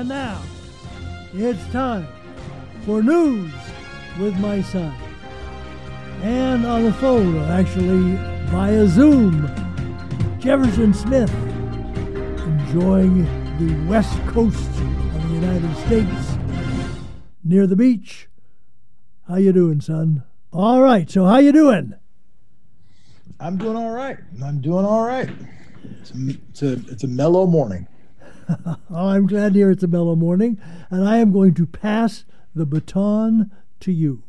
And now, it's time for news with my son. And on the phone, actually via Zoom, Jefferson Smith, enjoying the west coast of the United States, near the beach. How you doing, son? All right. So how you doing? I'm doing all right. I'm doing all right. It's a, it's a, it's a mellow morning. Oh, I'm glad to hear it's a mellow morning, and I am going to pass the baton to you.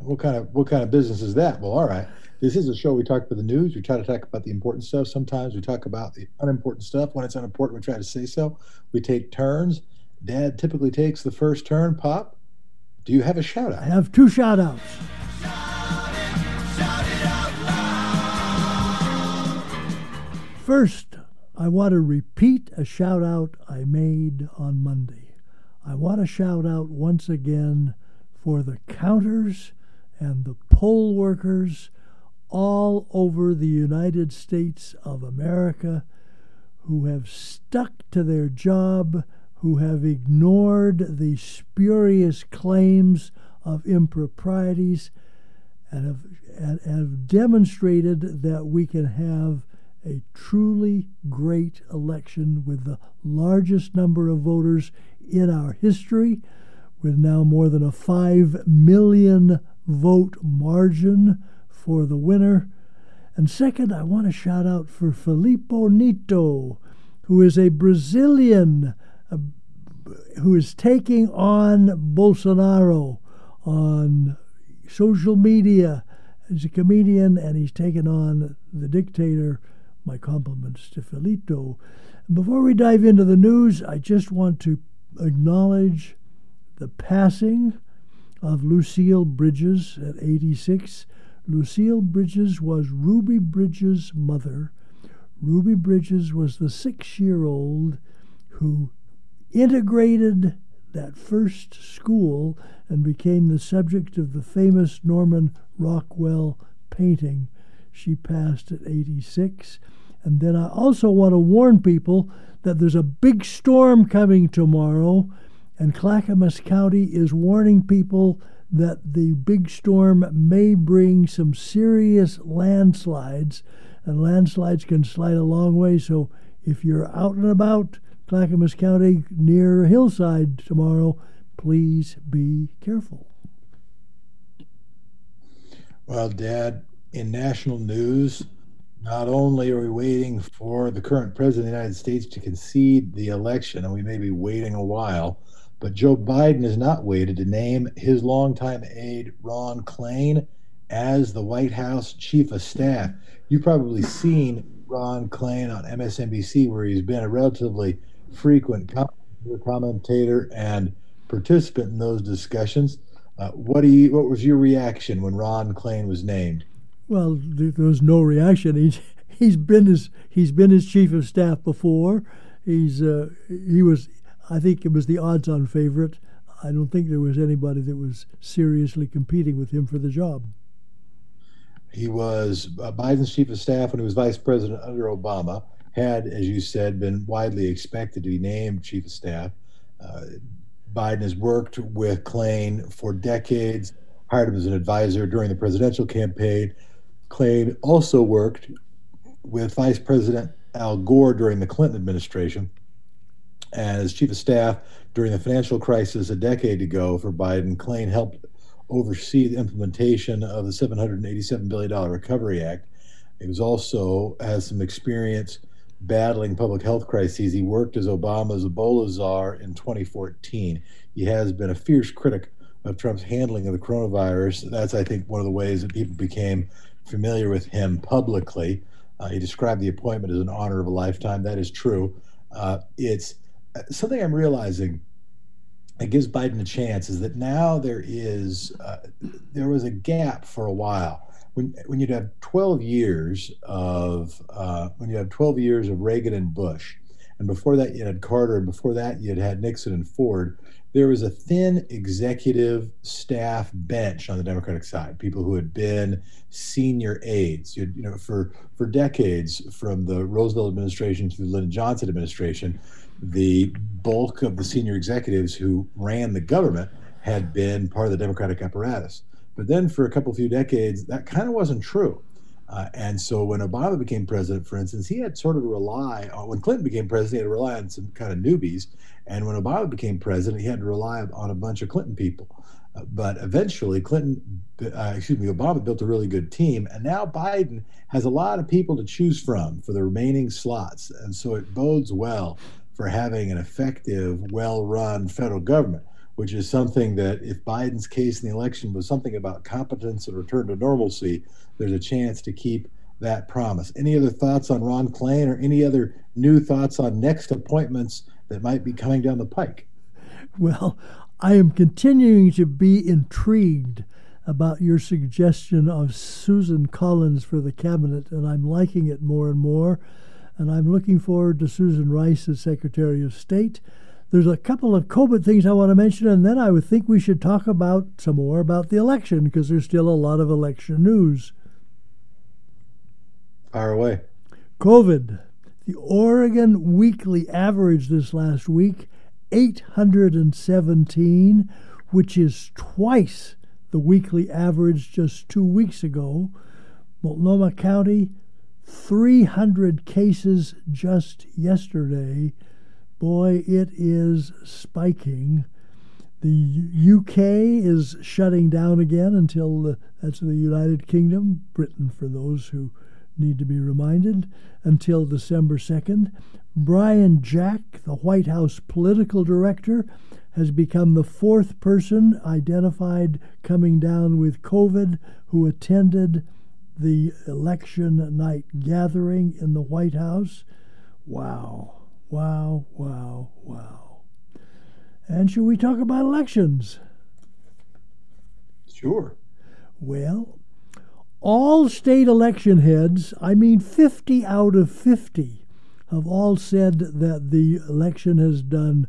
What kind of what kind of business is that? Well, all right. This is a show we talk about the news. We try to talk about the important stuff. Sometimes we talk about the unimportant stuff. When it's unimportant, we try to say so. We take turns. Dad typically takes the first turn. Pop, do you have a shout out? I have two shout outs. First, I want to repeat a shout out I made on Monday. I want to shout out once again for the counters and the poll workers all over the United States of America who have stuck to their job, who have ignored the spurious claims of improprieties, and have, and have demonstrated that we can have a truly great election with the largest number of voters in our history, with now more than a 5 million vote margin for the winner. And second, I want to shout out for Felipe Neto, who is a Brazilian uh, who is taking on Bolsonaro on social media. He's a comedian and he's taken on the dictator my compliments to Felito. Before we dive into the news, I just want to acknowledge the passing of Lucille Bridges at 86. Lucille Bridges was Ruby Bridges' mother. Ruby Bridges was the six year old who integrated that first school and became the subject of the famous Norman Rockwell painting. She passed at 86. And then I also want to warn people that there's a big storm coming tomorrow, and Clackamas County is warning people that the big storm may bring some serious landslides, and landslides can slide a long way. So if you're out and about Clackamas County near hillside tomorrow, please be careful. Well, Dad, in national news, not only are we waiting for the current president of the United States to concede the election, and we may be waiting a while, but Joe Biden has not waited to name his longtime aide, Ron Klain, as the White House chief of staff. You've probably seen Ron Klain on MSNBC, where he's been a relatively frequent commentator and participant in those discussions. Uh, what do you? What was your reaction when Ron Klain was named? Well, there was no reaction. He's he's been his he's been his chief of staff before. He's uh, he was I think it was the odds-on favorite. I don't think there was anybody that was seriously competing with him for the job. He was uh, Biden's chief of staff when he was vice president under Obama. Had, as you said, been widely expected to be named chief of staff. Uh, Biden has worked with Klain for decades, hired him as an advisor during the presidential campaign, Klain also worked with Vice President Al Gore during the Clinton administration and as chief of staff during the financial crisis a decade ago for Biden. Klain helped oversee the implementation of the $787 billion Recovery Act. He was also has some experience battling public health crises. He worked as Obama's Ebola czar in 2014. He has been a fierce critic of Trump's handling of the coronavirus. That's, I think, one of the ways that people became familiar with him publicly. Uh, he described the appointment as an honor of a lifetime. That is true. Uh, it's something I'm realizing that gives Biden a chance is that now there is uh, there was a gap for a while when when you'd have 12 years of uh, when you have 12 years of Reagan and Bush, and before that you had Carter, and before that you had had Nixon and Ford, there was a thin executive staff bench on the Democratic side, people who had been senior aides. You, know, for for decades, from the Roosevelt administration to the Lyndon Johnson administration, the bulk of the senior executives who ran the government had been part of the Democratic apparatus. But then, for a couple few decades, that kind of wasn't true. Uh, and so when Obama became president, for instance, he had sort of rely on, when Clinton became president, he had to rely on some kind of newbies. And when Obama became president, he had to rely on a bunch of Clinton people. Uh, but eventually, Clinton, uh, excuse me, Obama built a really good team. And now Biden has a lot of people to choose from for the remaining slots. And so it bodes well for having an effective, well run federal government which is something that if Biden's case in the election was something about competence and return to normalcy, there's a chance to keep that promise. Any other thoughts on Ron Klain or any other new thoughts on next appointments that might be coming down the pike? Well, I am continuing to be intrigued about your suggestion of Susan Collins for the cabinet, and I'm liking it more and more. And I'm looking forward to Susan Rice as Secretary of State. There's a couple of COVID things I want to mention, and then I would think we should talk about some more about the election because there's still a lot of election news. Fire away. COVID. The Oregon weekly average this last week, 817, which is twice the weekly average just two weeks ago. Multnomah County, 300 cases just yesterday boy, it is spiking. The UK is shutting down again until the, that's the United Kingdom, Britain for those who need to be reminded, until December 2nd. Brian Jack, the White House political director, has become the fourth person identified coming down with COVID who attended the election night gathering in the White House. Wow. Wow, wow, wow. And should we talk about elections? Sure. Well, all state election heads, I mean 50 out of 50, have all said that the election has done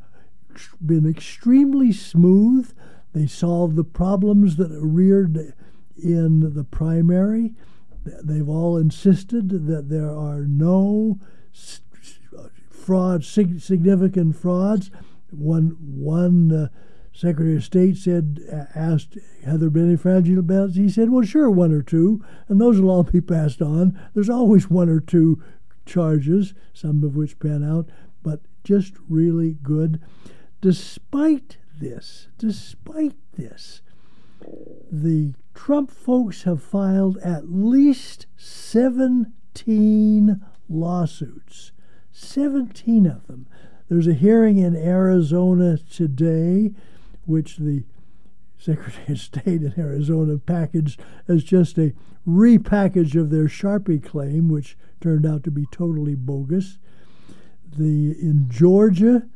been extremely smooth. They solved the problems that reared in the primary. They've all insisted that there are no frauds, sig- significant frauds. One one uh, Secretary of State said, uh, asked, have there been any fragile ballots? He said, well, sure, one or two, and those will all be passed on. There's always one or two charges, some of which pan out, but just really good. Despite this, despite this, the Trump folks have filed at least 17 lawsuits 17 of them. There's a hearing in Arizona today, which the Secretary of State in Arizona packaged as just a repackage of their Sharpie claim, which turned out to be totally bogus. The in Georgia,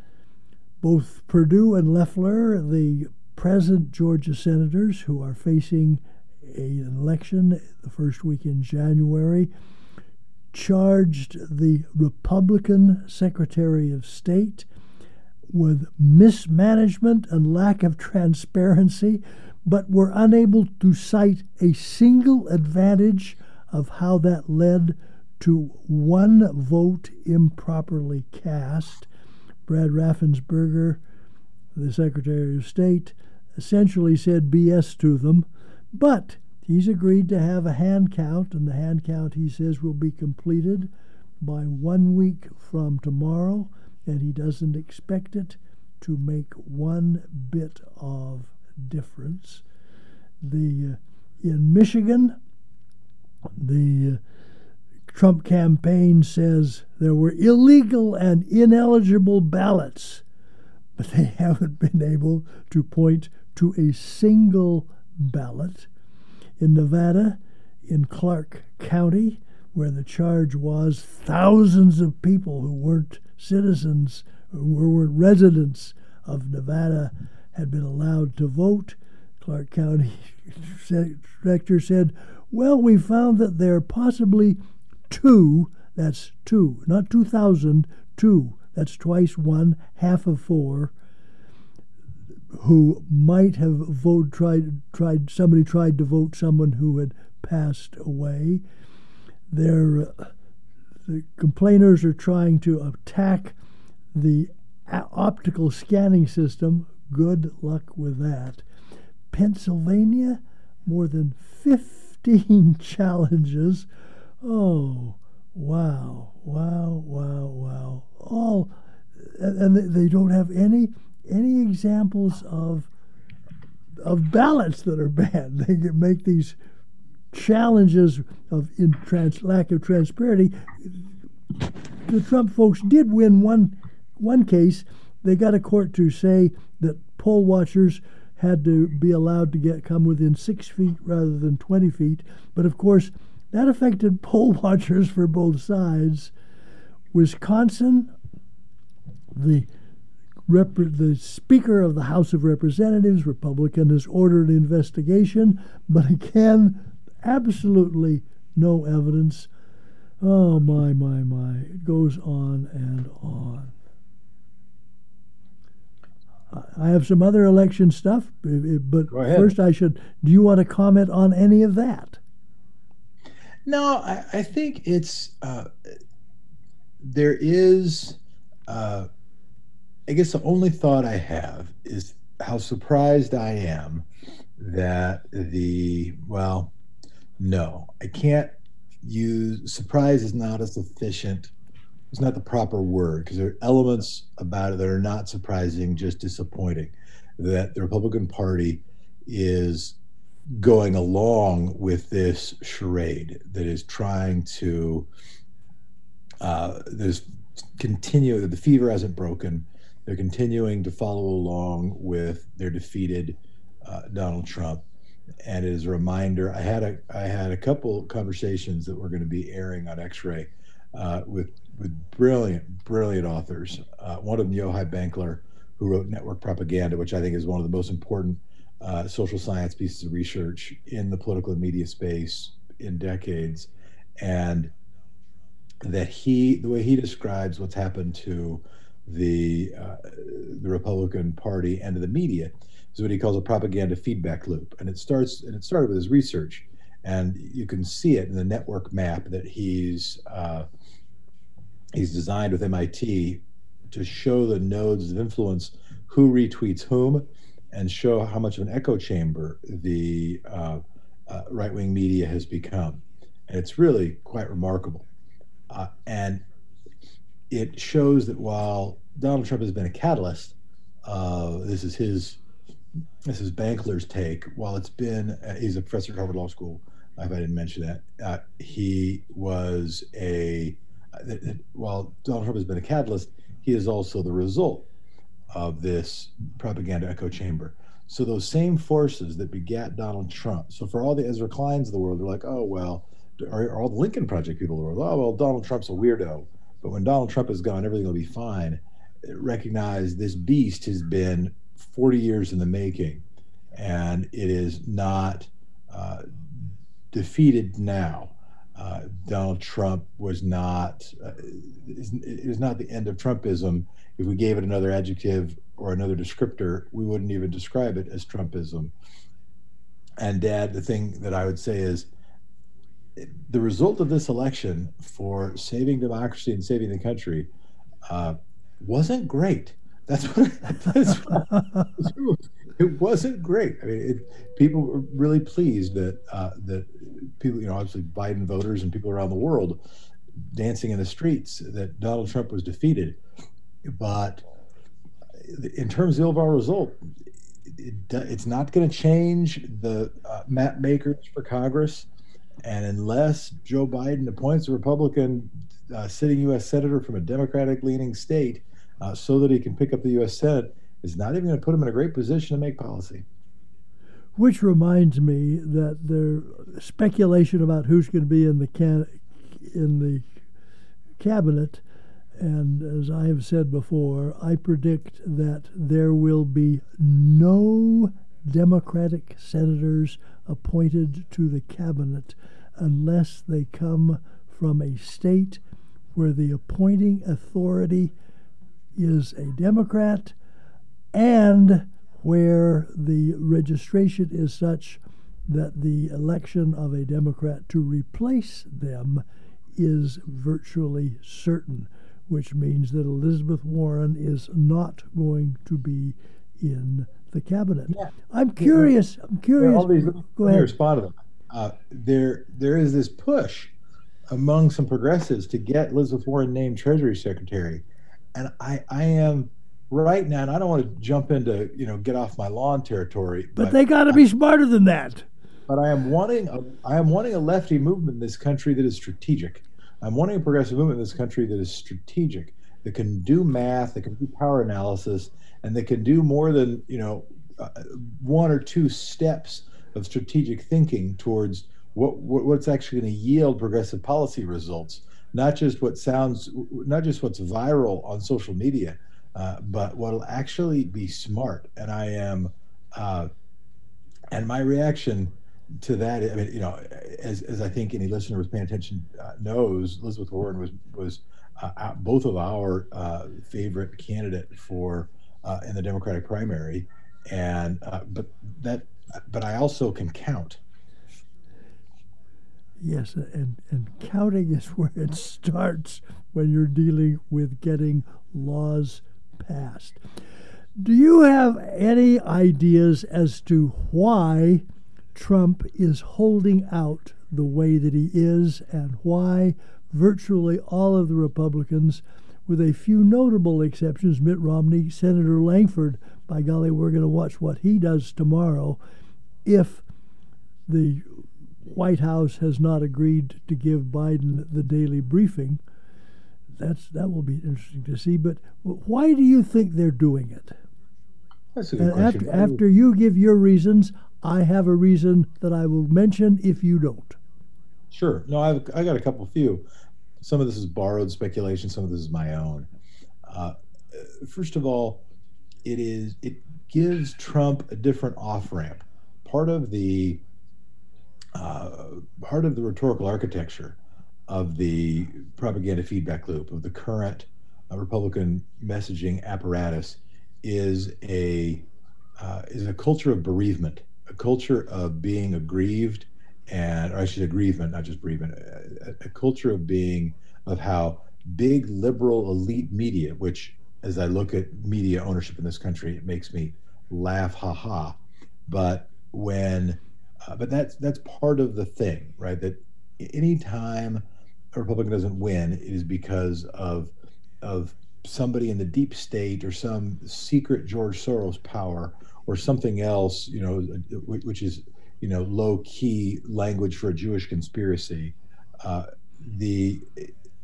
both Perdue and Loeffler, the present Georgia senators who are facing a, an election the first week in January, charged the Republican Secretary of State with mismanagement and lack of transparency, but were unable to cite a single advantage of how that led to one vote improperly cast. Brad Raffensperger, the Secretary of State, essentially said BS to them, but He's agreed to have a hand count, and the hand count, he says, will be completed by one week from tomorrow, and he doesn't expect it to make one bit of difference. The uh, in Michigan, the uh, Trump campaign says there were illegal and ineligible ballots, but they haven't been able to point to a single ballot in Nevada, in Clark County, where the charge was thousands of people who weren't citizens, who weren't residents of Nevada, had been allowed to vote. Clark County director said, Well, we found that there are possibly two, that's two, not 2,000, two, That's twice one, half of four, who might have vote tried tried somebody tried to vote someone who had passed away. They're, uh, the complainers are trying to attack the optical scanning system. Good luck with that. Pennsylvania, more than 15 challenges. Oh, wow, wow, wow, wow. All, and they don't have any any examples of of ballots that are banned. They make these challenges of in trans, lack of transparency. The Trump folks did win one one case. They got a court to say that poll watchers had to be allowed to get come within six feet rather than 20 feet. But of course, that affected poll watchers for both sides. Wisconsin, the rep- the Speaker of the House of Representatives, Republican, has ordered an investigation, but again, absolutely no evidence. Oh my my my! It goes on and on. I have some other election stuff, but first I should. Do you want to comment on any of that? No, I, I think it's uh, there is. Uh, I guess the only thought I have is how surprised I am that the well, no, I can't use surprise is not a sufficient it's not the proper word because there are elements about it that are not surprising, just disappointing. That the Republican Party is going along with this charade that is trying to uh, there's continue the fever hasn't broken they're continuing to follow along with their defeated uh, donald trump and as a reminder i had a i had a couple conversations that were going to be airing on x-ray uh, with with brilliant, brilliant authors. Uh, one of them, Yochai Benkler, who wrote Network Propaganda, which I think is one of the most important uh, social science pieces of research in the political and media space in decades. And that he, the way he describes what's happened to the uh, the Republican Party and the media, is what he calls a propaganda feedback loop. And it starts, and it started with his research, and you can see it in the network map that he's uh, he's designed with MIT to show the nodes of influence who retweets whom and show how much of an echo chamber the uh, uh, right wing media has become. And it's really quite remarkable. Uh, and it shows that while Donald Trump has been a catalyst, uh, this is his this is Benkler's take. While it's been, uh, he's a professor at Harvard Law School. If I didn't mention that, uh, he was a that while Donald Trump has been a catalyst, he is also the result of this propaganda echo chamber. So those same forces that begat Donald Trump. So for all the Ezra Kleins of the world, they're like, oh well, are, all the Lincoln Project people of the world? Oh well, Donald Trump's a weirdo. But when Donald Trump is gone, everything will be fine. Recognize this beast has been 40 years in the making, and it is not uh, defeated now. Uh, Donald Trump was not uh, it is not the end of Trumpism. If we gave it another adjective or another descriptor, we wouldn't even describe it as Trumpism. And Dad, the thing that I would say is the result of this election for saving democracy and saving the country uh, wasn't great. That's what, that's what it wasn't great. I mean, it, people were really pleased that uh, that people, you know, obviously Biden voters and people around the world dancing in the streets that Donald Trump was defeated. But in terms of the overall result, it, it's not going to change the uh, map makers for Congress. And unless Joe Biden appoints a Republican uh, sitting U.S. senator from a Democratic leaning state uh, so that he can pick up the U.S. Senate, is not even going to put him in a great position to make policy. Which reminds me that there speculation about who's going to be in the can in the cabinet, and as I have said before, I predict that there will be no Democratic senators appointed to the cabinet unless they come from a state where the appointing authority is a Democrat and where the registration is such that the election of a Democrat to replace them is virtually certain, which means that Elizabeth Warren is not going to be in the cabinet. Yeah. I'm curious. I'm curious. All these, Go ahead. To them. Uh, there, there is this push among some progressives to get Elizabeth Warren named Treasury Secretary, and I, I am right now, and I don't want to jump into you know get off my lawn territory, but, but they got to be smarter than that. But I am wanting a, I am wanting a lefty movement in this country that is strategic. I'm wanting a progressive movement in this country that is strategic, that can do math, that can do power analysis, and that can do more than you know uh, one or two steps of strategic thinking towards what, what what's actually going to yield progressive policy results, not just what sounds, not just what's viral on social media, uh, but what'll actually be smart. And I am, uh, and my reaction to that, I mean, you know, as, as I think any listener who's paying attention uh, knows, Elizabeth Warren was was uh, both of our uh, favorite candidate for uh, in the Democratic primary, and uh, but that, but I also can count. Yes, and and counting is where it starts when you're dealing with getting laws passed. Do you have any ideas as to why? Trump is holding out the way that he is and why virtually all of the Republicans, with a few notable exceptions, Mitt Romney, Senator Lankford, by golly, we're going to watch what he does tomorrow if the White House has not agreed to give Biden the daily briefing. That's that will be interesting to see. But why do you think they're doing it? That's a good question. After, after you give your reasons, I have a reason that I will mention if you don't. Sure. No, I've I got a couple few. Some of this is borrowed speculation. Some of this is my own. Uh, first of all, it is it gives Trump a different off ramp. Part of the uh, part of the rhetorical architecture of the propaganda feedback loop of the current uh, Republican messaging apparatus is a uh, is a culture of bereavement a culture of being aggrieved and I should say aggrievement, not just bereavement, a, a, culture of being of how big liberal elite media, which as I look at media ownership in this country, it makes me laugh, ha ha. But when, uh, but that's that's part of the thing, right? That anytime a Republican doesn't win, it is because of of somebody in the deep state or some secret George Soros power or something else, you know, which is you know low key language for a Jewish conspiracy. Uh, the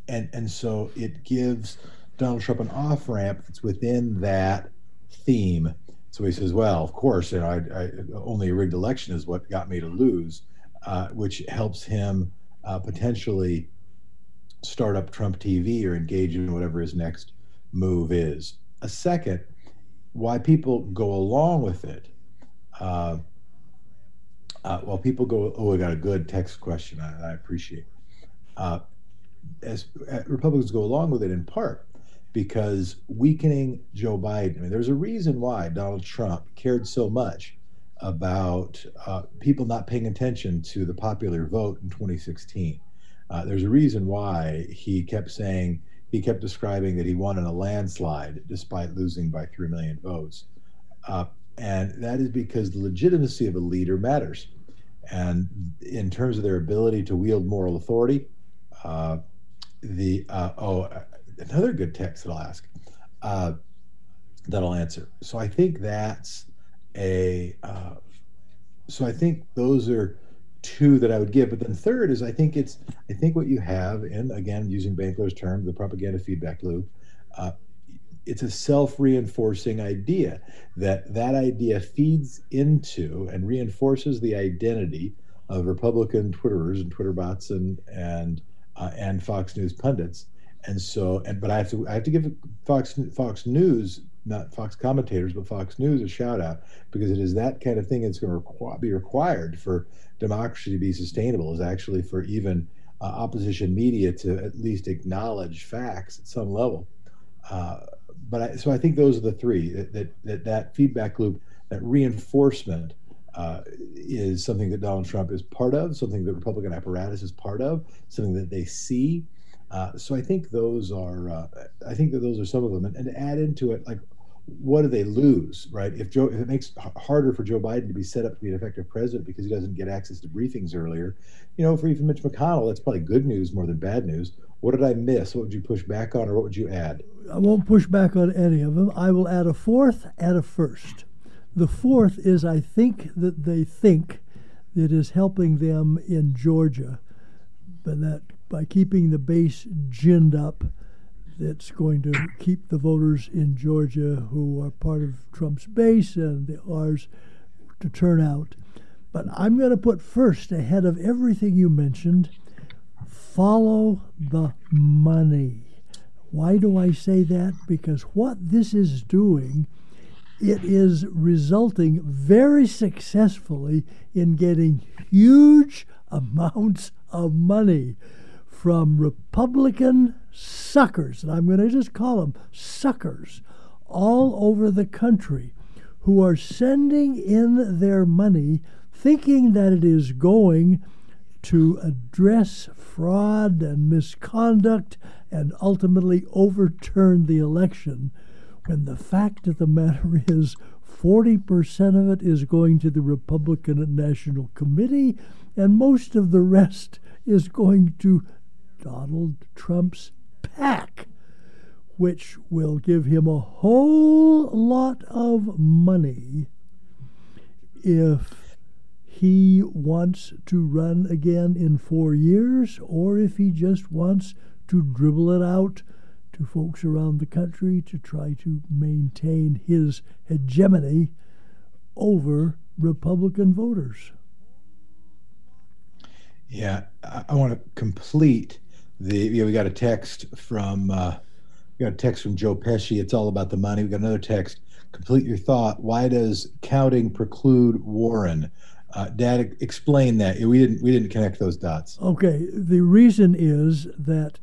and and so it gives Donald Trump an off ramp that's within that theme. So he says, "Well, of course, you know, I, I, only a rigged election is what got me to lose," uh, which helps him uh, potentially start up Trump TV or engage in whatever his next move is. A second why people go along with it. Uh, uh, well, people go, oh, I got a good text question I, I appreciate. Uh, as uh, Republicans go along with it in part because weakening Joe Biden. I mean, there's a reason why Donald Trump cared so much about uh, people not paying attention to the popular vote in 2016. Uh, there's a reason why he kept saying he kept describing that he won in a landslide despite losing by 3 million votes. Uh, and that is because the legitimacy of a leader matters. And in terms of their ability to wield moral authority, uh, the, uh, oh, another good text that I'll ask, uh, that I'll answer. So I think that's a, uh, so I think those are two that I would give. But then third is I think it's I think what you have, and again using Benkler's term, the propaganda feedback loop. It's a self-reinforcing idea that that idea feeds into and reinforces the identity of Republican Twitterers and Twitter bots and and uh, and Fox News pundits. And so, and but I have to I have to give Fox Fox News not Fox commentators, but Fox News a shout out because it is that kind of thing that's going to requ- be required for democracy to be sustainable. Is actually for even uh, opposition media to at least acknowledge facts at some level. Uh, but I, so I think those are the three that that that, feedback loop, that reinforcement. Uh, is something that Donald Trump is part of, something the Republican apparatus is part of, something that they see. Uh, so I think those are, uh, I think that those are some of them, and, and add into it, like what do they lose, right? If Joe, if it makes harder for Joe Biden to be set up to be an effective president because he doesn't get access to briefings earlier, you know, for even Mitch McConnell, that's probably good news more than bad news. What did I miss? What would you push back on, or what would you add? I won't push back on any of them. I will add a fourth and a first. The fourth is I think that they think that is helping them in Georgia, but that by keeping the base ginned up that's going to keep the voters in Georgia who are part of Trump's base and the ours to turn out. But I'm going to put first, ahead of everything you mentioned, follow the money. Why do I say that? Because what this is doing, it is resulting very successfully in getting huge amounts of money from Republican suckers, and I'm going to just call them suckers, all over the country who are sending in their money thinking that it is going to address fraud and misconduct and ultimately overturn the election, when the fact of the matter is 40% of it is going to the Republican National Committee, and most of the rest is going to Donald Trump's PAC, which will give him a whole lot of money if he wants to run again in four years or if he just wants to dribble it out to folks around the country to try to maintain his hegemony over Republican voters. Yeah, I, I want to complete the we got a text from uh, we got a text from Joe Pesci. It's all about the money. We got another text. Complete your thought. Why does counting preclude Warren? Uh, Dad, explain that. We didn't we didn't connect those dots. Okay, the reason is that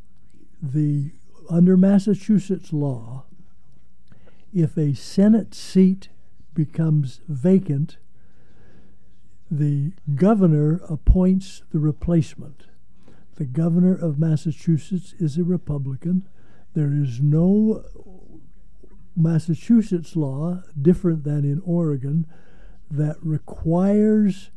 the under Massachusetts law, if a Senate seat becomes vacant, the governor appoints the replacement. The governor of Massachusetts is a Republican. There is no Massachusetts law, different than in Oregon, that requires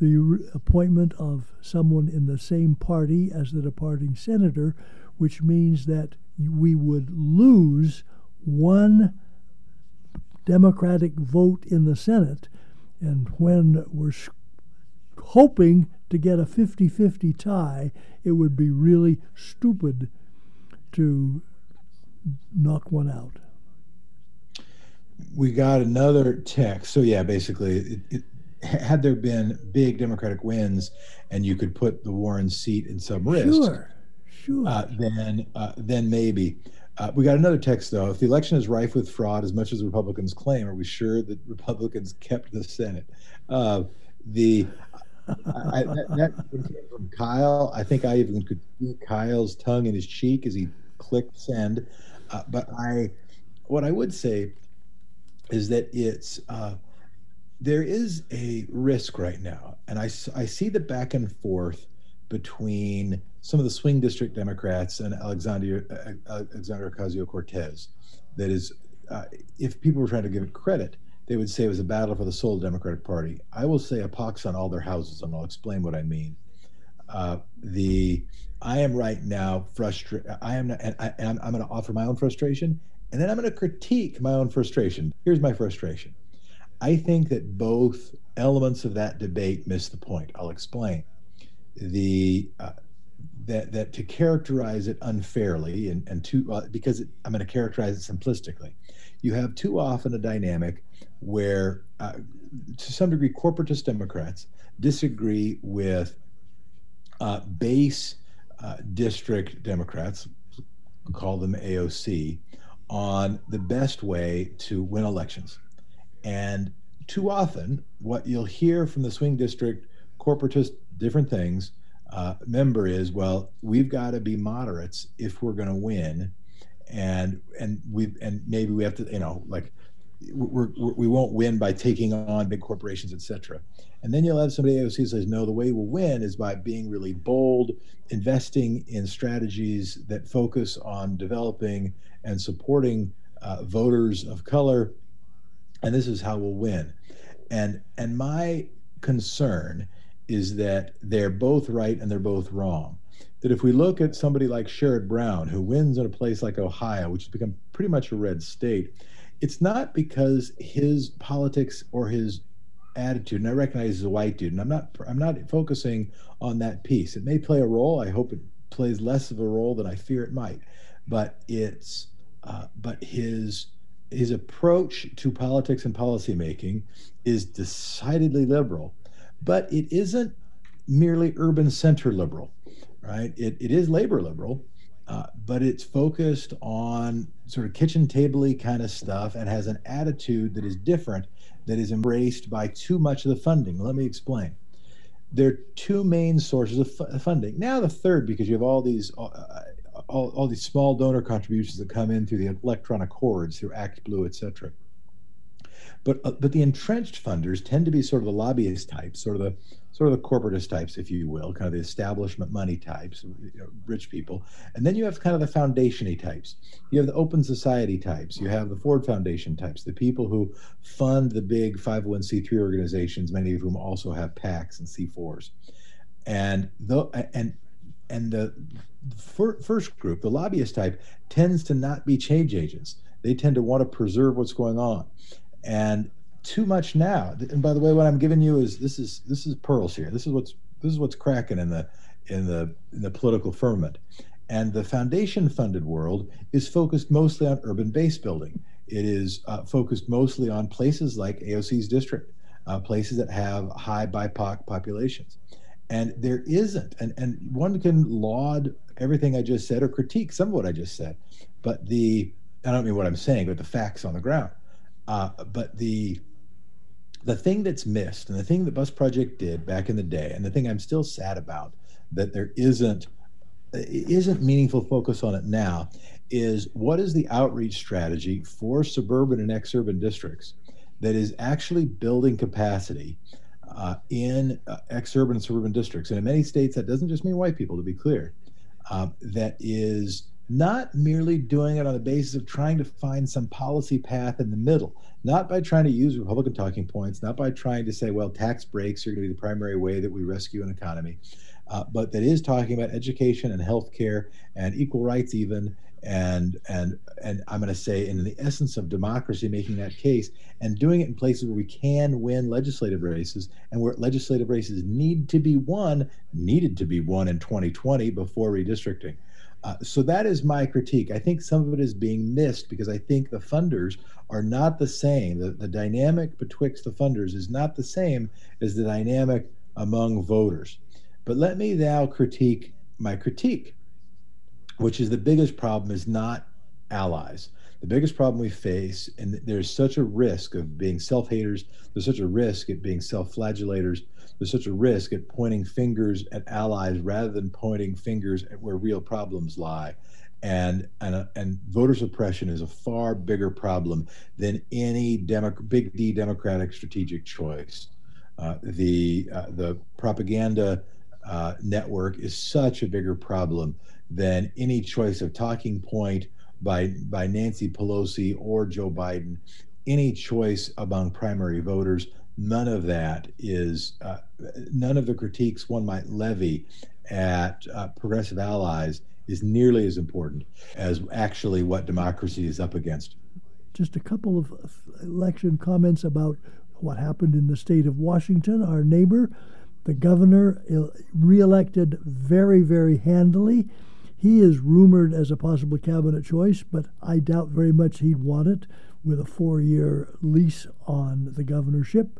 the appointment of someone in the same party as the departing senator, which means that we would lose one Democratic vote in the Senate. And when we're hoping to get a 50 50 tie, it would be really stupid to knock one out. We got another text. So, yeah, basically, it, it, had there been big Democratic wins and you could put the Warren seat in some risk, sure, sure. Uh, then, uh, then maybe. Uh, we got another text though. If the election is rife with fraud as much as Republicans claim, are we sure that Republicans kept the Senate? Uh, the I, that, that from Kyle. I think I even could see Kyle's tongue in his cheek as he clicked send. Uh, but I, what I would say is that it's uh, there is a risk right now, and I I see the back and forth between some of the swing district Democrats and Alexandria uh, Alexandria Ocasio Cortez. That is, uh, if people were trying to give it credit they would say it was a battle for the soul of the Democratic Party. I will say a pox on all their houses, and I'll explain what I mean. Uh, the I am right now frustrated. I am, not, and, I, am I'm going to offer my own frustration, and then I'm going to critique my own frustration. Here's my frustration. I think that both elements of that debate miss the point. I'll explain. The uh, that that to characterize it unfairly and and to uh, because it, I'm going to characterize it simplistically. You have too often a dynamic where, uh, to some degree, corporatist Democrats disagree with uh, base uh, district Democrats, call them AOC, on the best way to win elections. And too often, what you'll hear from the swing district corporatist different things uh, member is, well, we've got to be moderates if we're going to win and and we and maybe we have to you know like we're, we will not win by taking on big corporations, etc. And then you'll have somebody AOC who says, no, the way we'll win is by being really bold, investing in strategies that focus on developing and supporting uh, voters of color, and this is how we'll win. And and my concern is that they're both right and they're both wrong. That if we look at somebody like Sherrod Brown, who wins in a place like Ohio, which has become pretty much a red state, it's not because his politics or his attitude, and I recognize he's a white dude, and I'm not I'm not focusing on that piece. It may play a role. I hope it plays less of a role than I fear it might, but it's uh, but his his approach to politics and policymaking is decidedly liberal, but it isn't merely urban center liberal, right? It, it is labor liberal, uh, but it's focused on sort of kitchen tabley kind of stuff and has an attitude that is different, that is embraced by too much of the funding. Let me explain. There are two main sources of funding. Now the third, because you have all these uh, all, all these small donor contributions that come in through the electronic cords, through Act Blue, et cetera. But uh, but the entrenched funders tend to be sort of the lobbyist types, sort of the sort of the corporatist types, if you will, kind of the establishment money types, you know, rich people. And then you have kind of the foundationy types. You have the open society types. You have the Ford Foundation types, the people who fund the big 501c3 organizations, many of whom also have PACs and C4s. And the and and the first group, the lobbyist type, tends to not be change agents. They tend to want to preserve what's going on and too much now. And by the way, what I'm giving you is this is this is pearls here. This is what's this is what's cracking in the in the in the political firmament. And the foundation funded world is focused mostly on urban base building. It is uh, focused mostly on places like AOC's district, uh, places that have high BIPOC populations. And there isn't, and, and one can laud everything I just said or critique some of what I just said, but the, I don't mean what I'm saying, but the facts on the ground. Uh, but the the thing that's missed, and the thing that Bus Project did back in the day, and the thing I'm still sad about that there isn't isn't meaningful focus on it now, is what is the outreach strategy for suburban and exurban districts that is actually building capacity uh, in uh, exurban and suburban districts, and in many states that doesn't just mean white people, to be clear, uh, that is not merely doing it on the basis of trying to find some policy path in the middle, not by trying to use Republican talking points, not by trying to say, well, tax breaks are going to be the primary way that we rescue an economy, uh, but that is talking about education and health care and equal rights, even. And and and I'm going to say, in the essence of democracy, making that case and doing it in places where we can win legislative races and where legislative races need to be won, needed to be won in 2020 before redistricting. Uh, so that is my critique. I think some of it is being missed because I think the funders are not the same. The, the dynamic betwixt the funders is not the same as the dynamic among voters. But let me now critique my critique, which is the biggest problem is not allies. The biggest problem we face, and there's such a risk of being self haters, there's such a risk at being self flagellators, there's such a risk at pointing fingers at allies rather than pointing fingers at where real problems lie. And, and, and voter suppression is a far bigger problem than any demo, big D democratic strategic choice. Uh, the, uh, the propaganda uh, network is such a bigger problem than any choice of talking point by, by Nancy Pelosi or Joe Biden, any choice among primary voters none of that is uh, none of the critiques one might levy at uh, progressive allies is nearly as important as actually what democracy is up against. Just a couple of election comments about what happened in the state of Washington, our neighbor. The governor reelected very, very handily. He is rumored as a possible cabinet choice, but I doubt very much he'd want it with a four year lease on the governorship.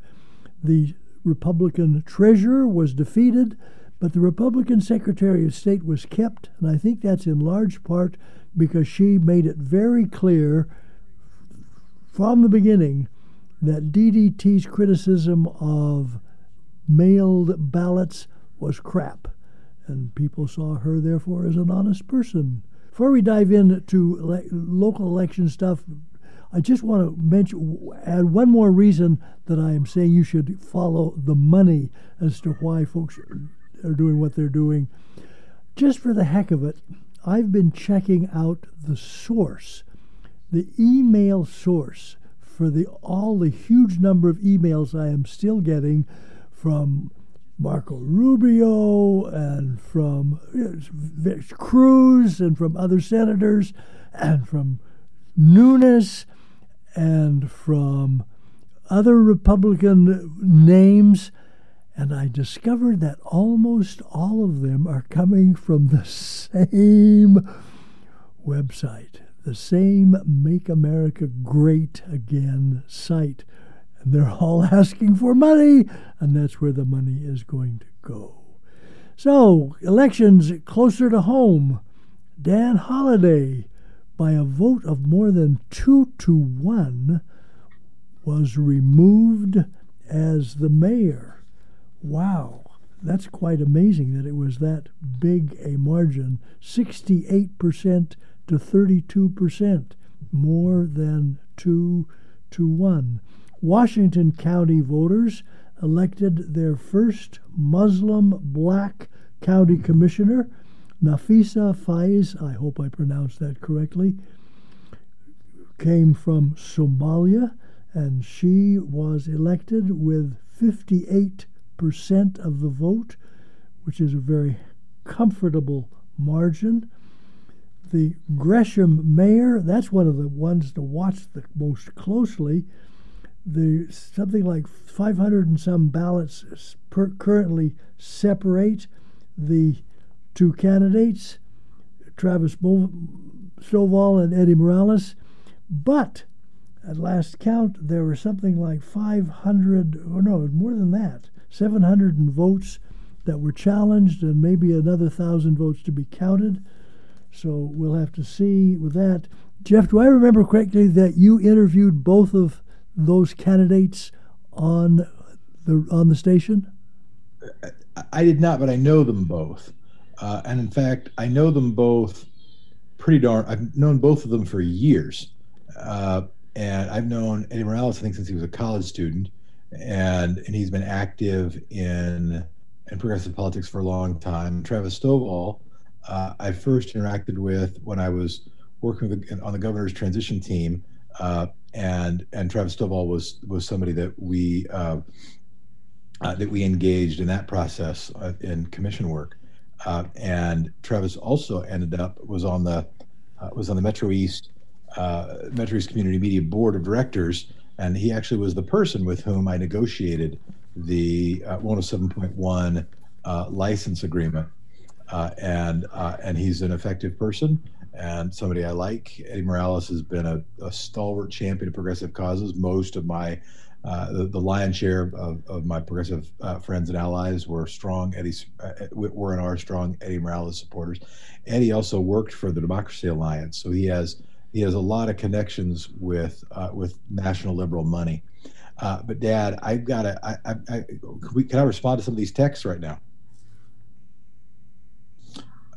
The Republican treasurer was defeated, but the Republican Secretary of State was kept, and I think that's in large part because she made it very clear from the beginning that DDT's criticism of mailed ballots was crap, and people saw her, therefore, as an honest person. Before we dive into le- local election stuff, I just want to mention, add one more reason that I am saying you should follow the money as to why folks are doing what they're doing. Just for the heck of it, I've been checking out the source, the email source for the all the huge number of emails I am still getting from Marco Rubio and from Cruz and from other senators and from Nunes and from other Republican names. And I discovered that almost all of them are coming from the same website the same Make America Great Again site. And they're all asking for money, and that's where the money is going to go. So, elections closer to home. Dan Holladay, by a vote of more than two to one, was removed as the mayor. Wow, that's quite amazing that it was that big a margin 68% to 32%, more than 2 to 1. Washington County voters elected their first Muslim black county commissioner, Nafisa Faiz, I hope I pronounced that correctly, came from Somalia, and she was elected with 58% of the vote, which is a very comfortable margin the Gresham mayor, that's one of the ones to watch the most closely. The something like 500 and some ballots per, currently separate the two candidates, Travis Stovall and Eddie Morales. But at last count, there were something like 500, or no, more than that, 700 votes that were challenged, and maybe another thousand votes to be counted. So we'll have to see with that. Jeff, do I remember correctly that you interviewed both of those candidates on the on the station? I did not, but I know them both, uh, and in fact, I know them both pretty darn. I've known both of them for years, uh, and I've known Eddie Morales I think since he was a college student, and and he's been active in in progressive politics for a long time. Travis Stovall uh, I first interacted with when I was working the, on the governor's transition team, uh, and and Travis Stovall was was somebody that we uh, uh that we engaged in that process in commission work, uh, and Travis also ended up was on the was on the Metro East Metro East Community Media Board of Directors, and he actually was the person with whom I negotiated the 107.1 license agreement uh, and uh, and he's an effective person and somebody I like. Eddie Morales has been a, a stalwart champion of progressive causes. Most of my uh, the, the lion's share of, of my progressive uh, friends and allies were strong Eddie uh, were and are strong Eddie Morales supporters. Eddie also worked for the Democracy Alliance, so he has he has a lot of connections with uh, with national liberal money. but Dad, I've got to. I, I, I, can, we, can I respond to some of these texts right now?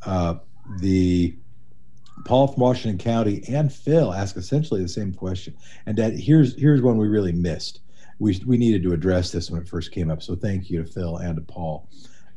uh, the Paul from Washington County and Phil ask essentially the same question. And Dad, here's here's one we really missed. We we needed to address this when it first came up. So thank you to Phil and to Paul.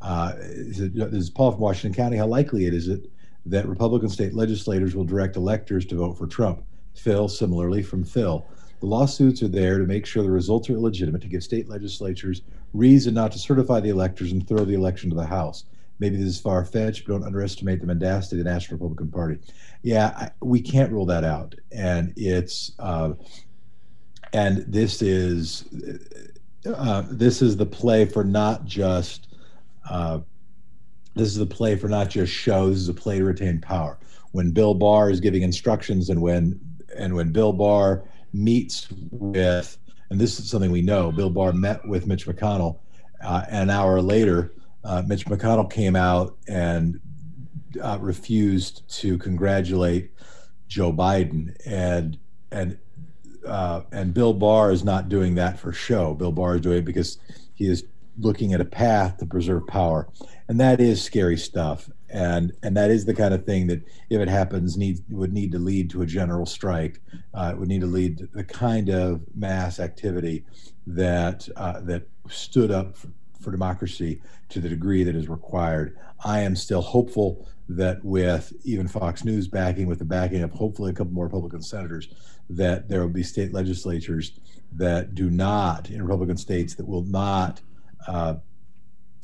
Uh, is this is Paul from Washington County. How likely it is it that Republican state legislators will direct electors to vote for Trump? Phil, similarly from Phil. The lawsuits are there to make sure the results are illegitimate, to give state legislatures reason not to certify the electors and throw the election to the House maybe this is far fetched, but don't underestimate the mendacity of the National Republican Party. Yeah, I, we can't rule that out, and it's uh, and this is uh, this is the play for not just uh, this is the play for not just show. This is a play to retain power. When Bill Barr is giving instructions, and when and when Bill Barr meets with, and this is something we know, Bill Barr met with Mitch McConnell uh, an hour later uh, Mitch McConnell came out and uh, refused to congratulate Joe Biden, and and uh, and Bill Barr is not doing that for show. Bill Barr is doing it because he is looking at a path to preserve power, and that is scary stuff. and and that is the kind of thing that if it happens needs would need to lead to a general strike uh, it would need to lead to the kind of mass activity that uh, that stood up for, democracy to the degree that is required i am still hopeful that with even fox news backing with the backing of hopefully a couple more republican senators that there will be state legislatures that do not in republican states that will not uh,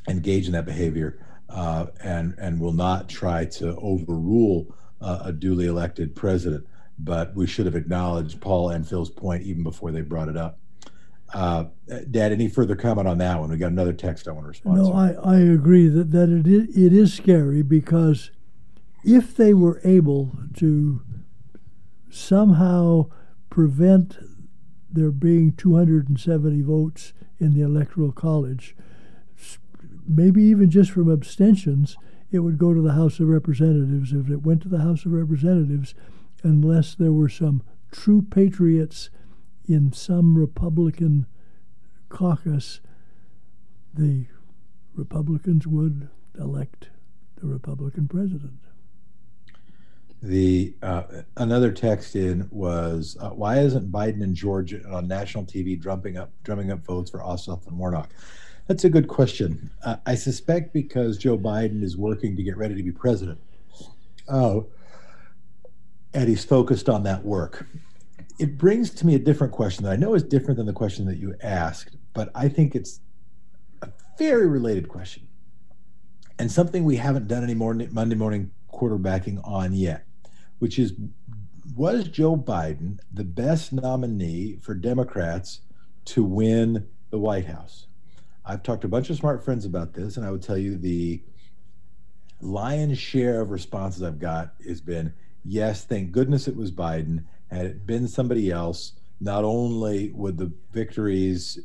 engage in that behavior uh, and and will not try to overrule uh, a duly elected president. But we should have acknowledged Paul and Phil's point even before they brought it up. Uh, Dad, any further comment on that one? We got another text I want to respond no, to. I, I agree that, that it, is, it is scary because if they were able to somehow prevent there being 270 votes in the Electoral College, maybe even just from abstentions, it would go to the House of Representatives. If it went to the House of Representatives, unless there were some true patriots in some Republican caucus, the Republicans would elect the Republican president. The uh, another text in was uh, why isn't Biden in Georgia on national TV drumming up drumming up votes for Ossoff and Warnock? That's a good question. Uh, I suspect because Joe Biden is working to get ready to be president. Oh, and he's focused on that work. It brings to me a different question that I know is different than the question that you asked, but I think it's a very related question and something we haven't done any more Monday morning quarterbacking on yet, which is was Joe Biden the best nominee for Democrats to win the White House? I've talked to a bunch of smart friends about this, and I would tell you the lion's share of responses I've got has been yes, thank goodness it was Biden. Had it been somebody else, not only would the victories,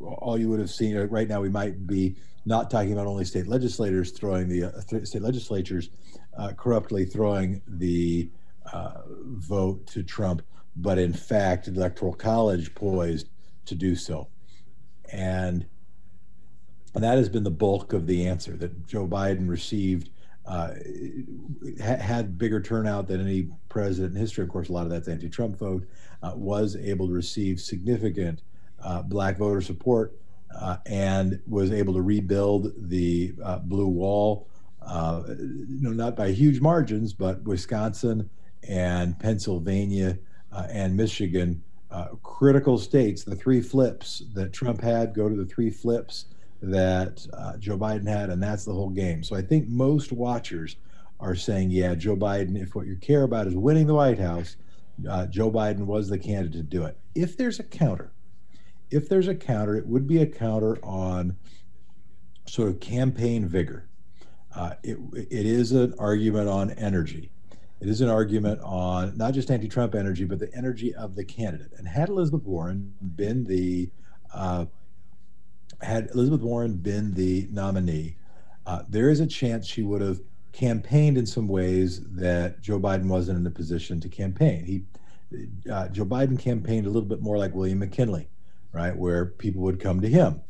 all you would have seen right now, we might be not talking about only state legislators throwing the uh, state legislatures uh, corruptly throwing the uh, vote to Trump, but in fact, the Electoral College poised to do so. And and that has been the bulk of the answer that Joe Biden received. Uh, ha- had bigger turnout than any president in history. Of course, a lot of that's anti-Trump vote. Uh, was able to receive significant uh, black voter support uh, and was able to rebuild the uh, blue wall. Uh, you know, not by huge margins, but Wisconsin and Pennsylvania and Michigan, critical states. The three flips that Trump had go to the three flips that uh, Joe Biden had, and that's the whole game. So I think most watchers are saying, yeah, Joe Biden, if what you care about is winning the White House, uh, Joe Biden was the candidate to do it. If there's a counter, if there's a counter, it would be a counter on sort of campaign vigor. Uh, it, it is an argument on energy. It is an argument on not just anti Trump energy, but the energy of the candidate. And had Elizabeth Warren been the uh, had Elizabeth Warren been the nominee, uh, there is a chance she would have campaigned in some ways that Joe Biden wasn't in a position to campaign. He, uh, Joe Biden campaigned a little bit more like William McKinley, right, where people would come to him,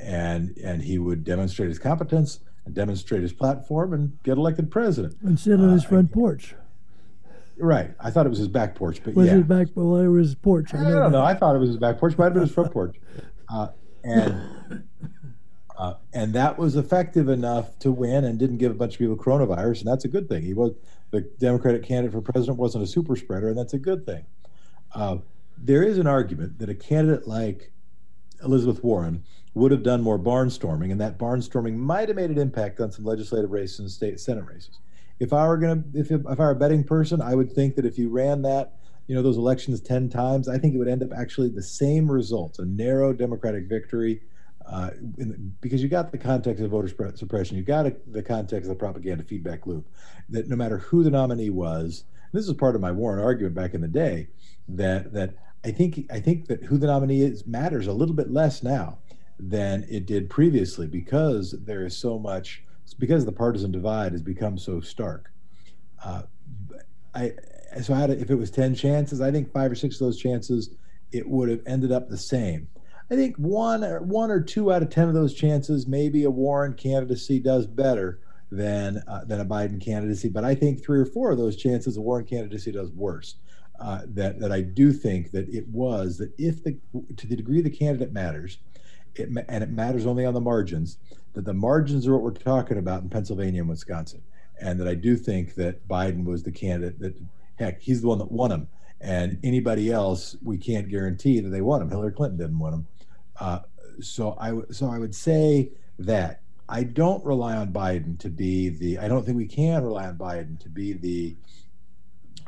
and and he would demonstrate his competence and demonstrate his platform and get elected president. And sit on his uh, front porch. Right. I thought it was his back porch, but was yeah. his back? Well, it was his porch. I, I don't know. I thought it was his back porch. Might have been his front porch. Uh, and uh, and that was effective enough to win and didn't give a bunch of people coronavirus, and that's a good thing. He was the Democratic candidate for president wasn't a super spreader, and that's a good thing. Uh, there is an argument that a candidate like Elizabeth Warren would have done more barnstorming, and that barnstorming might have made an impact on some legislative races and state senate races. If I were gonna, if if I were a betting person, I would think that if you ran that you know those elections 10 times i think it would end up actually the same results a narrow democratic victory uh, the, because you got the context of voter suppression you got a, the context of the propaganda feedback loop that no matter who the nominee was this is part of my warren argument back in the day that that i think i think that who the nominee is matters a little bit less now than it did previously because there is so much because the partisan divide has become so stark. Uh, I so had, if it was 10 chances, I think five or six of those chances, it would have ended up the same. I think one or one or two out of 10 of those chances, maybe a Warren candidacy does better than uh, than a Biden candidacy. But I think three or four of those chances a Warren candidacy does worse. Uh, that that I do think that it was that if the to the degree the candidate matters, it and it matters only on the margins. That the margins are what we're talking about in Pennsylvania and Wisconsin, and that I do think that Biden was the candidate that heck he's the one that won them, and anybody else we can't guarantee that they won him. Hillary Clinton didn't win them. Uh, so I so I would say that I don't rely on Biden to be the. I don't think we can rely on Biden to be the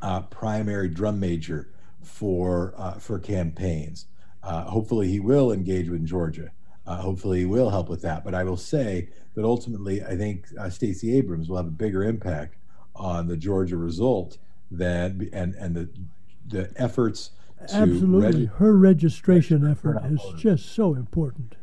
uh, primary drum major for uh, for campaigns. Uh, hopefully, he will engage with Georgia. Uh, hopefully, he will help with that. But I will say that ultimately, I think uh, Stacey Abrams will have a bigger impact on the Georgia result than and and the the efforts. Absolutely, her registration effort is just so important.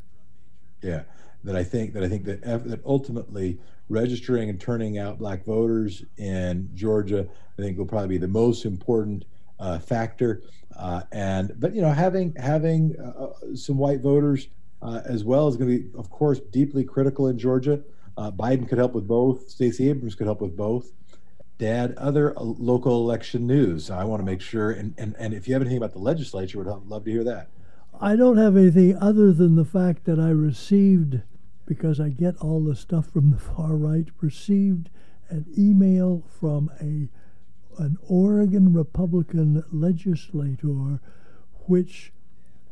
Yeah, that I think that I think that that ultimately registering and turning out black voters in Georgia, I think will probably be the most important uh, factor. Uh, and but you know, having having uh, uh some white voters uh, as well is going to be, of course, deeply critical in Georgia. Uh, Biden could help with both. Stacey Abrams could help with both. Dad, other uh, local election news. I want to make sure, and, and, and if you have anything about the legislature, would love to hear that. I don't have anything other than the fact that I received because I get all the stuff from the far right, received an email from a an Oregon Republican legislator which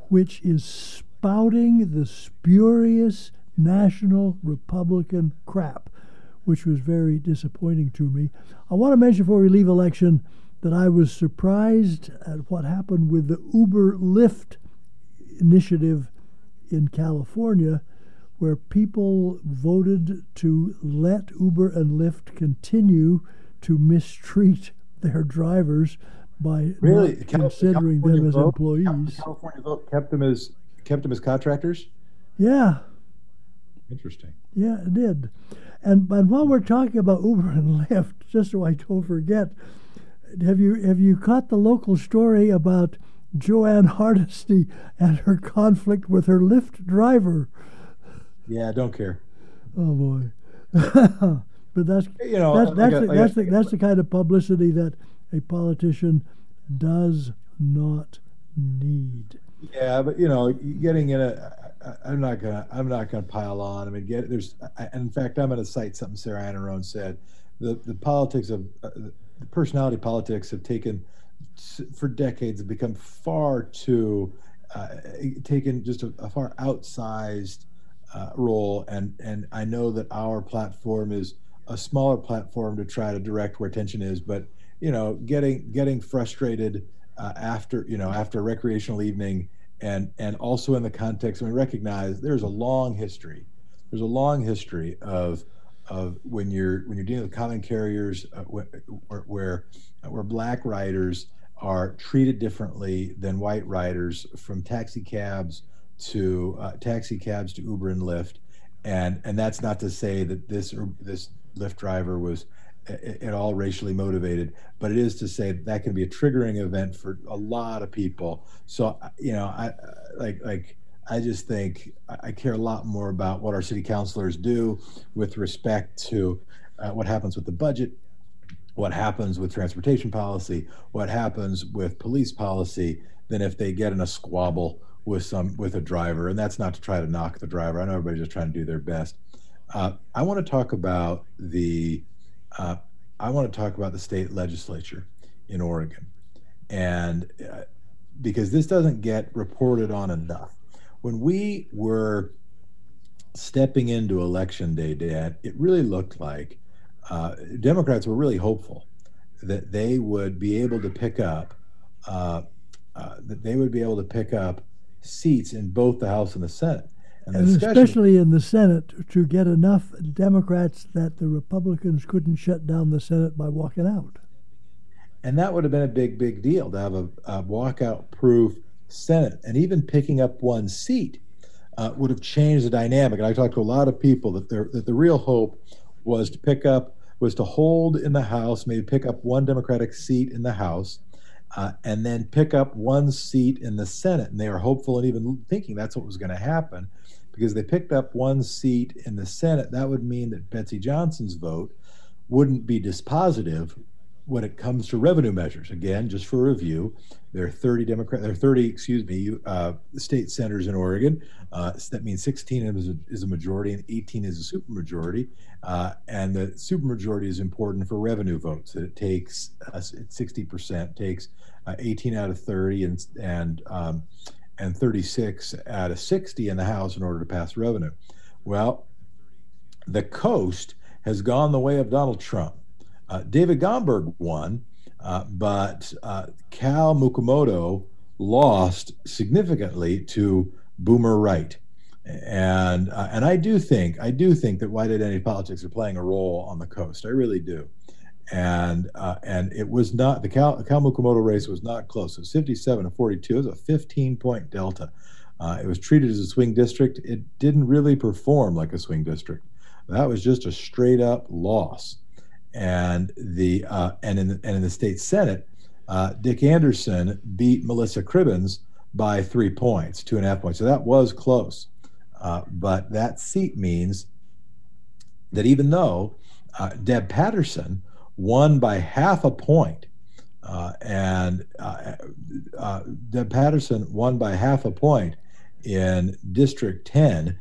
which is spouting the spurious national Republican crap, which was very disappointing to me. I want to mention before we leave election that I was surprised at what happened with the Uber Lyft initiative in California where people voted to let Uber and Lyft continue to mistreat their drivers by really? considering California them as vote, employees. California vote kept them as kept them as contractors. Yeah. Interesting. Yeah, it did. And but while we're talking about Uber and Lyft, just so I don't forget, have you have you caught the local story about Jo Ann Hardesty and her conflict with her Lyft driver? Yeah, I don't care. Oh boy. but that's you know that's that's, the, that's, the, that's the kind of publicity that a politician does not need. Yeah, but you know, getting in a, I, I'm not gonna, I'm not gonna pile on. I mean, get there's, I, in fact, I'm gonna cite something Sarah Iannarone said. The the politics of uh, the personality politics have taken for decades have become far too uh, taken just a, a far outsized uh, role, and and I know that our platform is a smaller platform to try to direct where attention is, but you know, getting getting frustrated uh, after you know after a recreational evening, and and also in the context, mean, recognize there's a long history. There's a long history of of when you're when you're dealing with common carriers uh, where, where where black riders are treated differently than white riders from taxi cabs to uh, taxi cabs to Uber and Lyft, and and that's not to say that this this Lyft driver was at all racially motivated, but it is to say that, can be a triggering event for a lot of people. So you know, I like like I just think I care a lot more about what our city councilors do with respect to uh, what happens with the budget, what happens with transportation policy, what happens with police policy, than if they get in a squabble with some with a driver, and that's not to try to knock the driver. I know everybody's just trying to do their best. Uh, I want to talk about the uh, I want to talk about the state legislature in Oregon, and uh, because this doesn't get reported on enough. When we were stepping into election day, Dad, it really looked like uh, Democrats were really hopeful that they would be able to pick up uh, uh, that they would be able to pick up seats in both the House and the Senate. And, and especially in the Senate to get enough Democrats that the Republicans couldn't shut down the Senate by walking out. And that would have been a big, big deal to have a, a walkout proof Senate. And even picking up one seat uh, would have changed the dynamic. And I talked to a lot of people that, that the real hope was to pick up, was to hold in the House, maybe pick up one Democratic seat in the House uh, and then pick up one seat in the Senate. And they were hopeful and even thinking that's what was going to happen because they picked up one seat in the Senate. That would mean that Betsy Johnson's vote wouldn't be dispositive when it comes to revenue measures. Again, just for review, there are 30 Democrat, there are 30, excuse me, uh, state senators in Oregon. Uh, that means 16 is a, is a majority and 18 is a supermajority. Uh, and the supermajority is important for revenue votes. That it takes uh, 60% takes uh, 18 out of 30 and and um, and 36 out of 60 in the House in order to pass revenue. Well, the coast has gone the way of Donald Trump. Uh, David Gomberg won, uh, but uh, Cal Mukumoto lost significantly to Boomer Wright. And uh, and I do think I do think that white identity politics are playing a role on the coast. I really do. And uh, and it was not the Cal, Cal race was not close. It was 57 to 42. It was a 15 point delta. Uh, it was treated as a swing district. It didn't really perform like a swing district. That was just a straight up loss and the uh, and in the, and in the state senate, uh, Dick Anderson beat Melissa Cribbins by three points, two and a half points. So that was close, uh, but that seat means that even though uh, Deb Patterson won by half a point, uh, and uh, Deb Patterson won by half a point in District 10,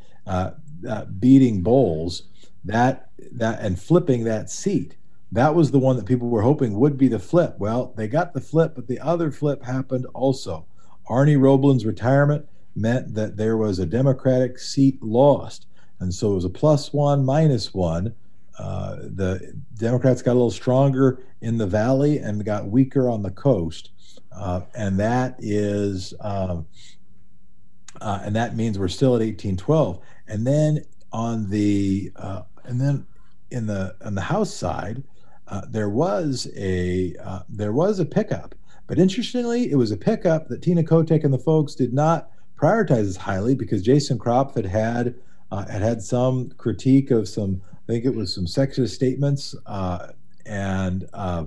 beating Boles that that and flipping that seat that was the one that people were hoping would be the flip. Well, they got the flip, but the other flip happened also. Arnie Roblan's retirement meant that there was a Democratic seat lost. And so it was a plus one, minus one. Uh, the Democrats got a little stronger in the valley and got weaker on the coast. Uh, and that is, um, uh, and that means we're still at 1812. And then on the, uh, and then in the on the House side, uh, there was a there was a pickup, but interestingly, it was a pickup that Tina Kotek and the folks did not prioritize as highly because Jason Kropf had had had had some critique of some I think it was some sexist statements uh, and uh,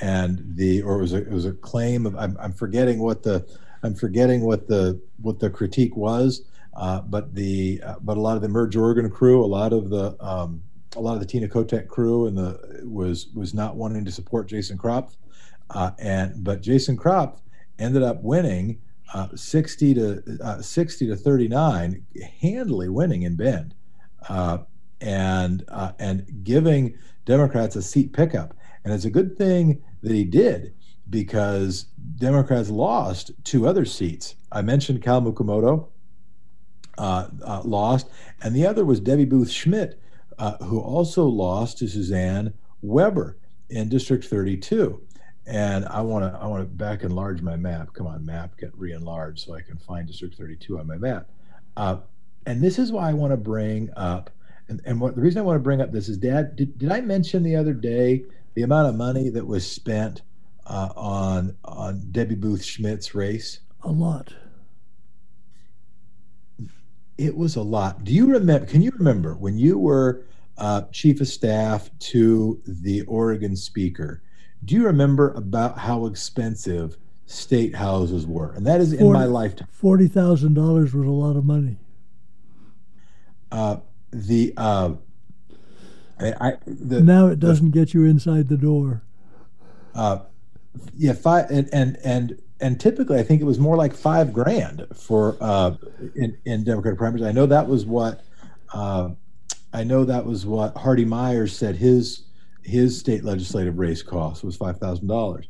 and the or it was a, it was a claim of I'm, I'm forgetting what the I'm forgetting what the what the critique was, but the but a lot of the Merge Oregon crew, a lot of the um, a lot of the Tina Kotek crew and the was was not wanting to support Jason Kropf, uh, and but Jason Kropf ended up winning uh, 60 to uh, 60 to 39, handily winning in Bend, uh, and uh, and giving Democrats a seat pickup. And it's a good thing that he did because Democrats lost two other seats. I mentioned Cal Mukumoto. Uh, lost, and the other was Debbie Boothe-Schmidt, uh, who also lost to Suzanne Weber in District 32. And I want to I want to back enlarge my map. Come on, map, get re-enlarged so I can find District 32 on my map. Uh, and this is why I want to bring up. And, and what the reason I want to bring up this is, Dad, did, did I mention the other day the amount of money that was spent uh, on on Debbie Boothe-Schmidt's race? A lot. It was a lot. Do you remember? Can you remember when you were uh, chief of staff to the Oregon speaker. Do you remember about how expensive state houses were? And that is 40, in my lifetime. Forty thousand dollars was a lot of money. Uh, the uh, I, I the, now it doesn't the, get you inside the door. Uh, yeah, five and and and and typically I think it was more like five grand for uh, in in Democratic primaries. I know that was what uh, I know that was what Hardy Myers said his his state legislative race cost was five thousand dollars.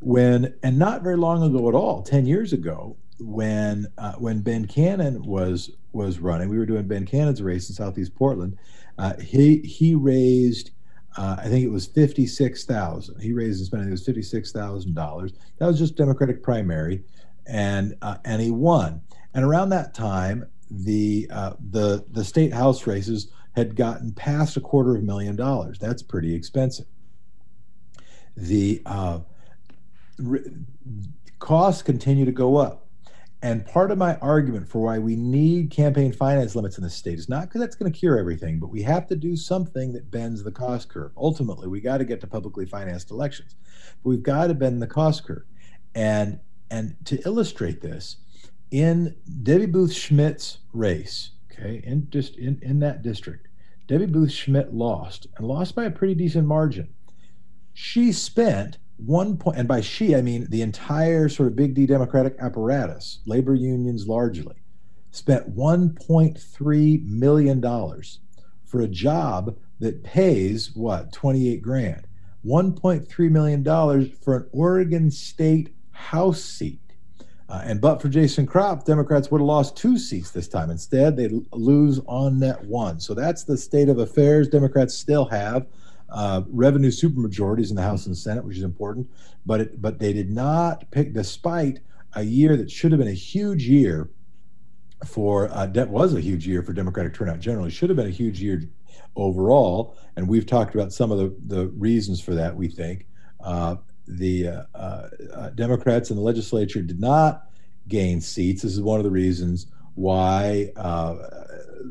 When and not very long ago at all, ten years ago, when uh, when Ben Cannon was was running, we were doing Ben Cannon's race in Southeast Portland. Uh, he he raised. Uh, I think it was fifty six thousand. He raised and spent. It was fifty six thousand dollars. That was just Democratic primary, and uh, and he won. And around that time, the uh, the the state house races had gotten past a quarter of a million dollars. That's pretty expensive. The uh, costs continue to go up. And part of my argument for why we need campaign finance limits in the state is not because that's going to cure everything, but we have to do something that bends the cost curve. Ultimately, we got to get to publicly financed elections. But we've got to bend the cost curve. And and to illustrate this, in Debbie Boothe-Schmidt's race, okay, in just in, in that district, Debbie Boothe-Schmidt lost and lost by a pretty decent margin. She spent one point, and by she, I mean the entire sort of big D Democratic apparatus, labor unions largely, spent $1.3 million for a job that pays what, 28 grand? $1.3 million for an Oregon State House seat. Uh, and but for Jason Kropf, Democrats would have lost two seats this time. Instead, they lose on net one. So that's the state of affairs. Democrats still have uh, revenue supermajorities in the House and Senate, which is important. But it, but they did not pick, despite a year that should have been a huge year for uh, that was a huge year for Democratic turnout generally. Should have been a huge year overall, and we've talked about some of the the reasons for that. We think uh, the uh, uh Democrats in the legislature did not gain seats. This is one of the reasons why uh,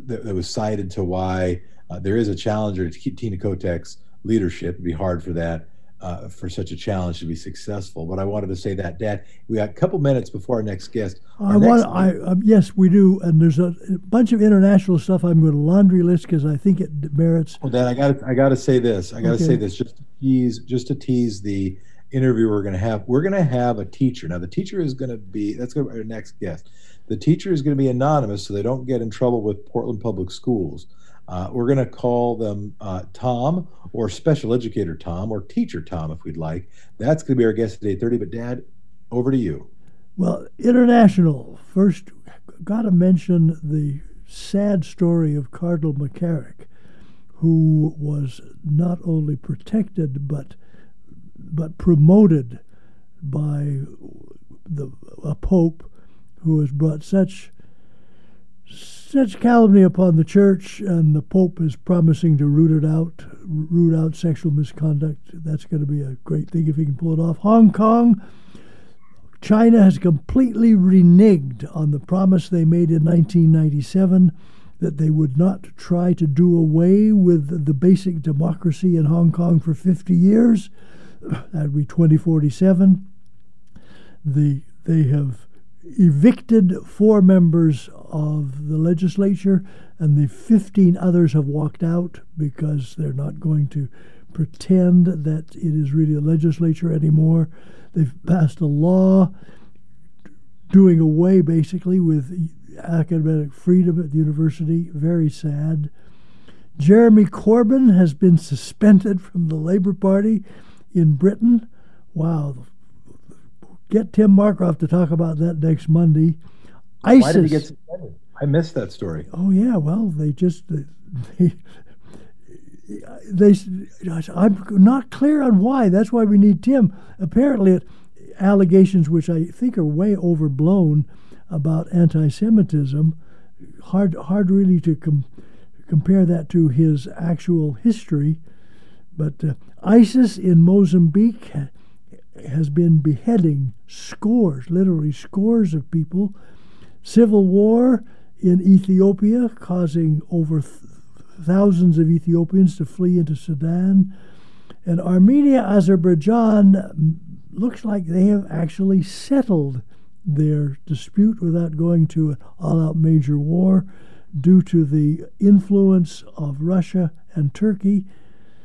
that was cited to why uh, there is a challenger to Tina Kotek's leadership. It'd be hard for that uh, for such a challenge to be successful. But I wanted to say that, Dad. We got a couple minutes before our next guest. Our I want. I uh, yes, we do. And there's a, a, bunch of international stuff. I'm going to laundry list because I think it merits. Well, Dad, I got. I got to say this. I got to okay. say this just to tease. Just to tease the interview we're going to have. We're going to have a teacher. Now, the teacher is going to be. That's going to be our next guest. The teacher is going to be anonymous, so they don't get in trouble with Portland Public Schools. Uh, we're going to call them uh, Tom or Special Educator Tom or Teacher Tom if we'd like. That's going to be our guest at 8.30. But, Dad, over to you. Well, international. First, got to mention the sad story of Cardinal McCarrick, who was not only protected but but promoted by the a pope who has brought such such calumny upon the church, and the Pope is promising to root it out, root out sexual misconduct. That's going to be a great thing if he can pull it off. Hong Kong, China has completely reneged on the promise they made in 1997 that they would not try to do away with the basic democracy in Hong Kong for 50 years. That would be 2047. The, they have evicted four members of the legislature, and the 15 others have walked out because they're not going to pretend that it is really a legislature anymore. They've passed a law doing away basically with academic freedom at the university. Very sad. Jeremy Corbyn has been suspended from the Labour Party in Britain. Wow, get Tim Marcroft to talk about that next Monday. ISIS. Why did he get suspended? I missed that story. Oh yeah, well they just they, they I'm not clear on why. That's why we need Tim. Apparently, allegations which I think are way overblown about anti-Semitism. Hard hard really to com- compare that to his actual history. But uh, ISIS in Mozambique has been beheading scores, literally scores of people. Civil war in Ethiopia, causing over th- thousands of Ethiopians to flee into Sudan. And Armenia, Azerbaijan looks like they have actually settled their dispute without going to an all out major war due to the influence of Russia and Turkey.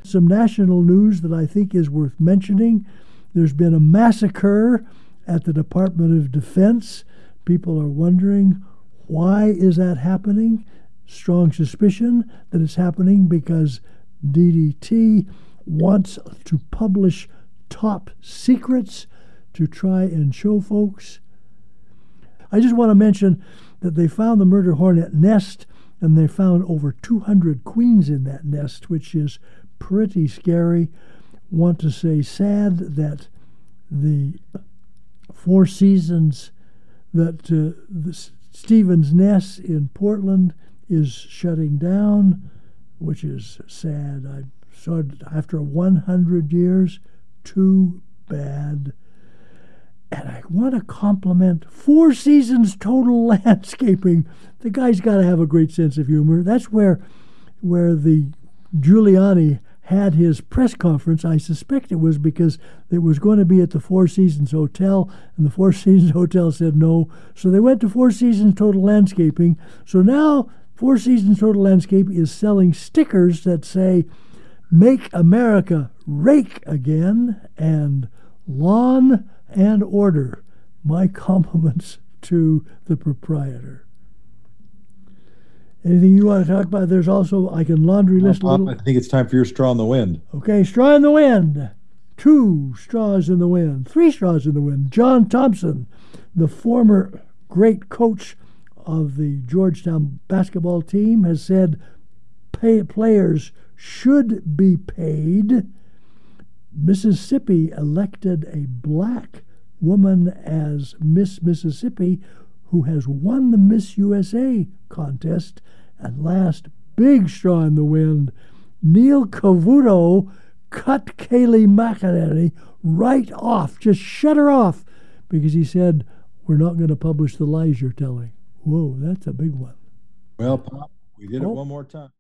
Some national news that I think is worth mentioning there's been a massacre at the Department of Defense. People are wondering why is that happening? Strong suspicion that it's happening because DDT wants to publish top secrets to try and show folks. I just want to mention that they found the murder hornet nest and they found over 200 queens in that nest, which is pretty scary want to say sad that the Four Seasons, that uh, the Stevens Nest in Portland is shutting down, which is sad. I after 100 years. Too bad. And I want to compliment Four Seasons Total Landscaping. The guy's got to have a great sense of humor. That's where, where the Giuliani had his press conference, I suspect it was because it was going to be at the Four Seasons Hotel, and the Four Seasons Hotel said no. So they went to Four Seasons Total Landscaping. So now Four Seasons Total Landscape is selling stickers that say, Make America Rake Again and Lawn and Order. My compliments to the proprietor. Anything you want to talk about? There's also, I can laundry list a little. I think it's time for your straw in the wind. Okay, straw in the wind. Two straws in the wind. Three straws in the wind. John Thompson, the former great coach of the Georgetown basketball team, has said pay, players should be paid. Mississippi elected a black woman as Miss Mississippi who has won the Miss USA contest. And last, big straw in the wind, Neil Cavuto cut Kayleigh McEnany right off, just shut her off, because he said, We're not going to publish the lies you're telling. Whoa, that's a big one. Well, Pop, we did it Oh. one more time.